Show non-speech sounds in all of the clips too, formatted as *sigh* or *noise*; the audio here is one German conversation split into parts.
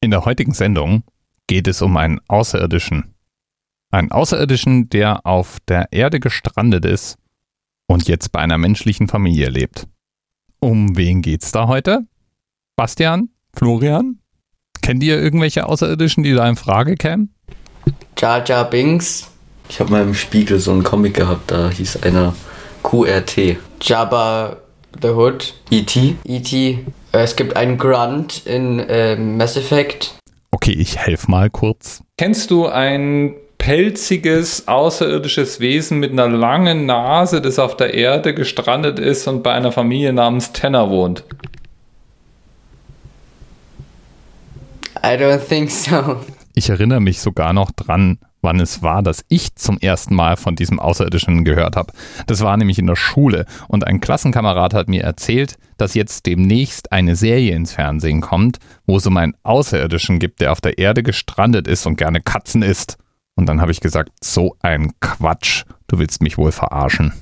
In der heutigen Sendung geht es um einen Außerirdischen. Einen Außerirdischen, der auf der Erde gestrandet ist und jetzt bei einer menschlichen Familie lebt. Um wen geht's da heute? Bastian? Florian? Kennt ihr irgendwelche Außerirdischen, die da in Frage kämen? Jar Jar Binks. Ich habe mal im Spiegel so einen Comic gehabt, da hieß einer QRT. Jabba the Hood. E.T. E.T. Äh, Es gibt einen Grunt in äh, Mass Effect. Okay, ich helfe mal kurz. Kennst du ein pelziges, außerirdisches Wesen mit einer langen Nase, das auf der Erde gestrandet ist und bei einer Familie namens Tenner wohnt? I don't think so. Ich erinnere mich sogar noch dran, wann es war, dass ich zum ersten Mal von diesem Außerirdischen gehört habe. Das war nämlich in der Schule und ein Klassenkamerad hat mir erzählt, dass jetzt demnächst eine Serie ins Fernsehen kommt, wo es um einen Außerirdischen gibt, der auf der Erde gestrandet ist und gerne Katzen isst. Und dann habe ich gesagt, so ein Quatsch, du willst mich wohl verarschen.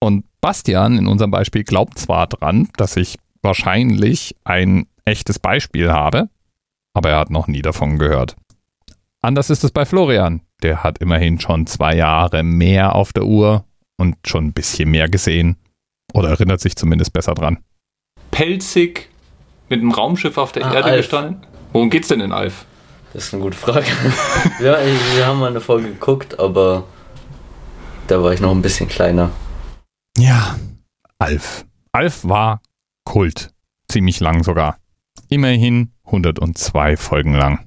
Und Bastian in unserem Beispiel glaubt zwar dran, dass ich wahrscheinlich ein echtes Beispiel habe, aber er hat noch nie davon gehört. Anders ist es bei Florian. Der hat immerhin schon zwei Jahre mehr auf der Uhr und schon ein bisschen mehr gesehen. Oder erinnert sich zumindest besser dran. Pelzig mit einem Raumschiff auf der Ah, Erde Alf. gestanden? Worum geht's denn in Alf? Das ist eine gute Frage. *laughs* ja, wir haben mal eine Folge geguckt, aber da war ich noch ein bisschen kleiner. Ja, Alf. Alf war Kult. Ziemlich lang sogar. Immerhin 102 Folgen lang.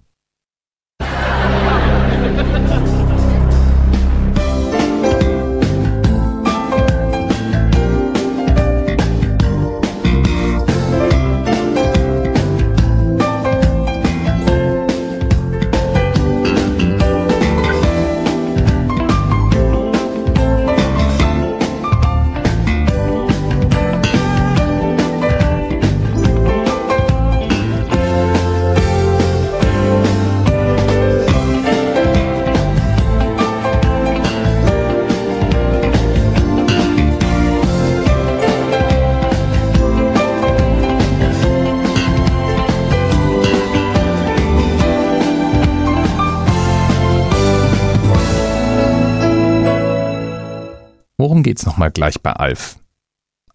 Geht's nochmal gleich bei Alf?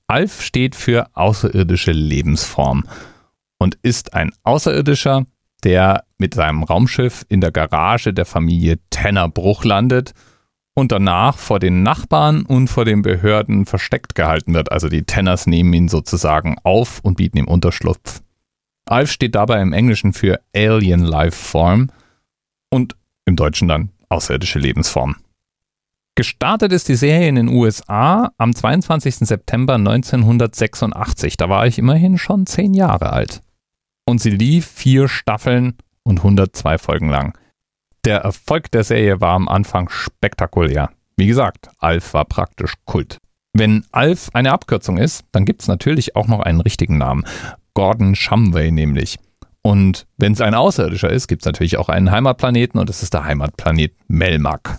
Alf steht für außerirdische Lebensform und ist ein Außerirdischer, der mit seinem Raumschiff in der Garage der Familie Tennerbruch landet und danach vor den Nachbarn und vor den Behörden versteckt gehalten wird. Also die Tenners nehmen ihn sozusagen auf und bieten ihm Unterschlupf. Alf steht dabei im Englischen für Alien Life Form und im Deutschen dann außerirdische Lebensform. Gestartet ist die Serie in den USA am 22. September 1986. Da war ich immerhin schon zehn Jahre alt. Und sie lief vier Staffeln und 102 Folgen lang. Der Erfolg der Serie war am Anfang spektakulär. Wie gesagt, Alf war praktisch Kult. Wenn Alf eine Abkürzung ist, dann gibt es natürlich auch noch einen richtigen Namen. Gordon Shumway nämlich. Und wenn es ein Außerirdischer ist, gibt es natürlich auch einen Heimatplaneten und das ist der Heimatplanet Melmac.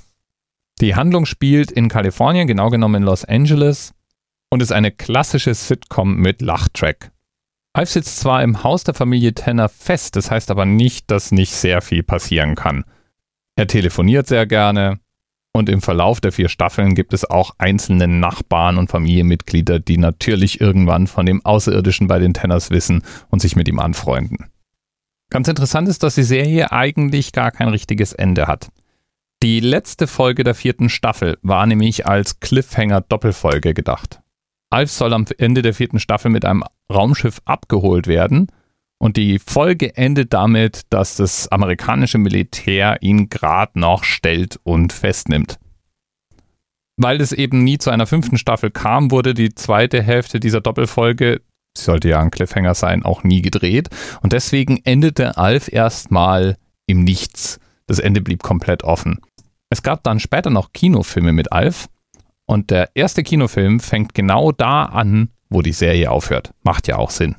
Die Handlung spielt in Kalifornien, genau genommen in Los Angeles, und ist eine klassische Sitcom mit Lachtrack. Alf sitzt zwar im Haus der Familie Tanner fest, das heißt aber nicht, dass nicht sehr viel passieren kann. Er telefoniert sehr gerne und im Verlauf der vier Staffeln gibt es auch einzelne Nachbarn und Familienmitglieder, die natürlich irgendwann von dem Außerirdischen bei den Tenners wissen und sich mit ihm anfreunden. Ganz interessant ist, dass die Serie eigentlich gar kein richtiges Ende hat. Die letzte Folge der vierten Staffel war nämlich als Cliffhanger-Doppelfolge gedacht. Alf soll am Ende der vierten Staffel mit einem Raumschiff abgeholt werden und die Folge endet damit, dass das amerikanische Militär ihn gerade noch stellt und festnimmt. Weil es eben nie zu einer fünften Staffel kam, wurde die zweite Hälfte dieser Doppelfolge, sie sollte ja ein Cliffhanger sein, auch nie gedreht und deswegen endete Alf erstmal im Nichts. Das Ende blieb komplett offen. Es gab dann später noch Kinofilme mit Alf und der erste Kinofilm fängt genau da an, wo die Serie aufhört. Macht ja auch Sinn.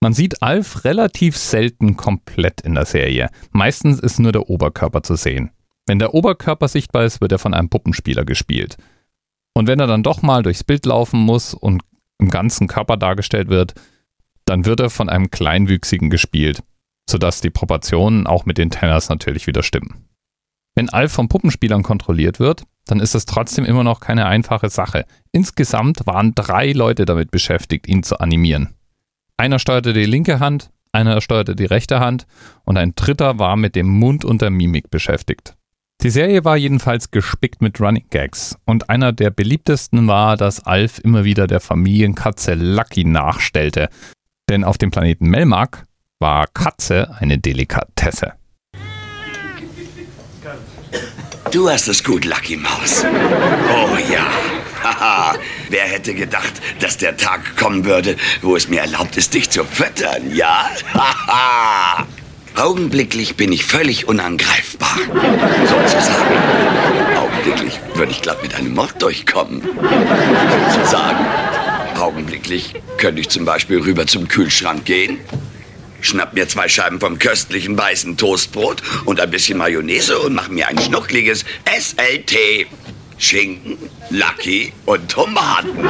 Man sieht Alf relativ selten komplett in der Serie. Meistens ist nur der Oberkörper zu sehen. Wenn der Oberkörper sichtbar ist, wird er von einem Puppenspieler gespielt. Und wenn er dann doch mal durchs Bild laufen muss und im ganzen Körper dargestellt wird, dann wird er von einem Kleinwüchsigen gespielt. sodass die Proportionen auch mit den Tenors natürlich wieder stimmen. Wenn Alf von Puppenspielern kontrolliert wird, dann ist das trotzdem immer noch keine einfache Sache. Insgesamt waren drei Leute damit beschäftigt, ihn zu animieren. Einer steuerte die linke Hand, einer steuerte die rechte Hand und ein dritter war mit dem Mund und der Mimik beschäftigt. Die Serie war jedenfalls gespickt mit Running Gags und einer der beliebtesten war, dass Alf immer wieder der Familienkatze Lucky nachstellte. Denn auf dem Planeten Melmark war Katze eine Delikatesse. Du hast es gut, Lucky Maus. Oh ja. Haha. Wer hätte gedacht, dass der Tag kommen würde, wo es mir erlaubt ist, dich zu füttern, ja? Haha. Augenblicklich bin ich völlig unangreifbar. Sozusagen. Augenblicklich würde ich glatt mit einem Mord durchkommen. Sozusagen. Augenblicklich könnte ich zum Beispiel rüber zum Kühlschrank gehen, schnapp mir zwei Scheiben vom köstlichen weißen Toastbrot und ein bisschen Mayonnaise und mach mir ein schnuckliges SLT. Schinken, Lucky und Tomaten. *laughs*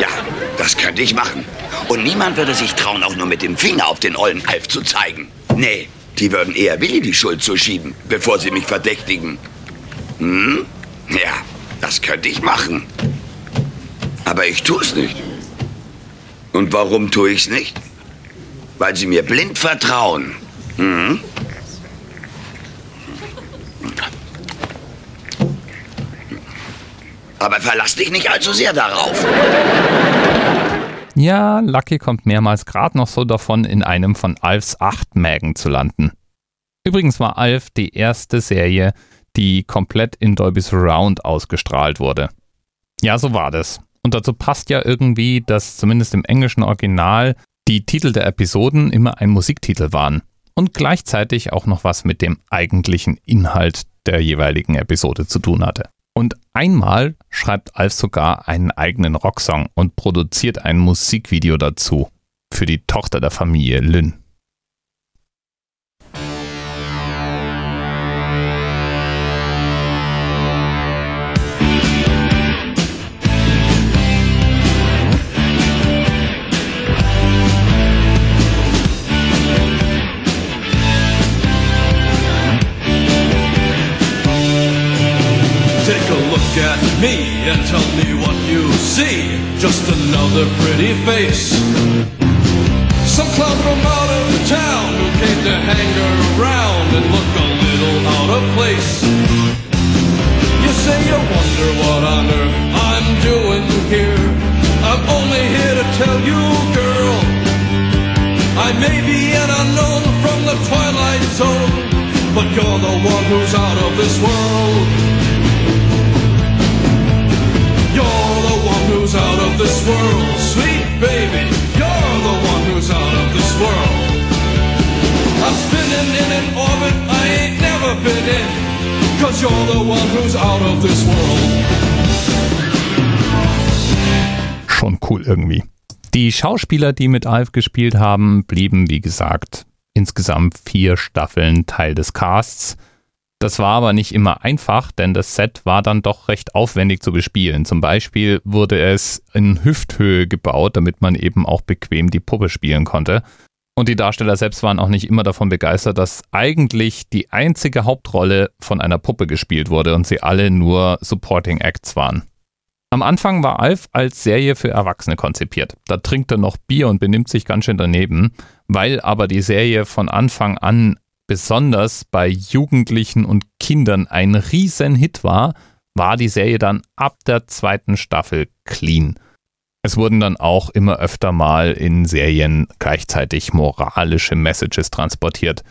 ja, das könnte ich machen. Und niemand würde sich trauen, auch nur mit dem Finger auf den ollen Alf zu zeigen. Nee, die würden eher Willi die Schuld zuschieben, bevor sie mich verdächtigen. Hm? Ja, das könnte ich machen. Aber ich tue es nicht. Und warum tue ich es nicht? Weil sie mir blind vertrauen. Hm? Aber verlass dich nicht allzu sehr darauf. Ja, Lucky kommt mehrmals gerade noch so davon, in einem von Alfs acht Mägen zu landen. Übrigens war Alf die erste Serie, die komplett in Dolby Surround ausgestrahlt wurde. Ja, so war das. Und dazu passt ja irgendwie, dass zumindest im englischen Original die Titel der Episoden immer ein Musiktitel waren und gleichzeitig auch noch was mit dem eigentlichen Inhalt der jeweiligen Episode zu tun hatte. Und einmal schreibt Alf sogar einen eigenen Rocksong und produziert ein Musikvideo dazu für die Tochter der Familie Lynn. From out of town who came to hang around and look a little out of place. You say you wonder what on earth I'm doing here. I'm only here to tell you, girl. I may be an unknown from the twilight zone, but you're the one who's out of this world. You're the one who's out of this world, sweet baby. You're the one out of this world. I'm spinning in an orbit I ain't never been in, cause you're the one who's out of this world. Schon cool irgendwie. Die Schauspieler, die mit Alf gespielt haben, blieben, wie gesagt, insgesamt vier Staffeln Teil des Casts. Das war aber nicht immer einfach, denn das Set war dann doch recht aufwendig zu bespielen. Zum Beispiel wurde es in Hüfthöhe gebaut, damit man eben auch bequem die Puppe spielen konnte. Und die Darsteller selbst waren auch nicht immer davon begeistert, dass eigentlich die einzige Hauptrolle von einer Puppe gespielt wurde und sie alle nur Supporting Acts waren. Am Anfang war Alf als Serie für Erwachsene konzipiert. Da trinkt er noch Bier und benimmt sich ganz schön daneben. Weil aber die Serie von Anfang an besonders bei Jugendlichen und Kindern ein Riesenhit war, war die Serie dann ab der zweiten Staffel clean. Es wurden dann auch immer öfter mal in Serien gleichzeitig moralische Messages transportiert.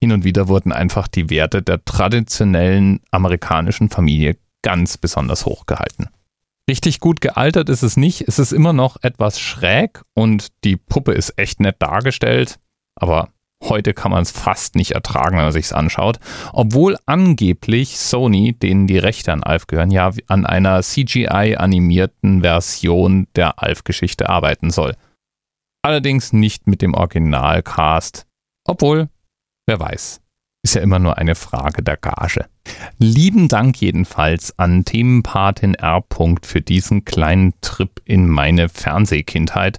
Hin und wieder wurden einfach die Werte der traditionellen amerikanischen Familie ganz besonders hoch gehalten. Richtig gut gealtert ist es nicht, es ist immer noch etwas schräg und die Puppe ist echt nett dargestellt, aber Heute kann man es fast nicht ertragen, wenn man sich anschaut. Obwohl angeblich Sony, denen die Rechte an Alf gehören, ja an einer CGI-animierten Version der Alf-Geschichte arbeiten soll. Allerdings nicht mit dem Originalcast. Obwohl, wer weiß. Ist ja immer nur eine Frage der Gage. Lieben Dank jedenfalls an Themenpatin R. für diesen kleinen Trip in meine Fernsehkindheit.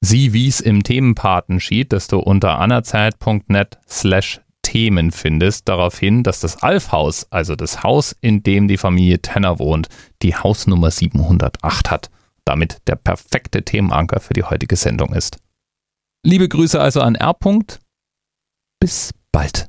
Sieh wie's im Themenpatensheet, das du unter anerzeit.net slash Themen findest, darauf hin, dass das Alfhaus, also das Haus, in dem die Familie Tenner wohnt, die Hausnummer 708 hat. Damit der perfekte Themenanker für die heutige Sendung ist. Liebe Grüße also an R. Bis bald.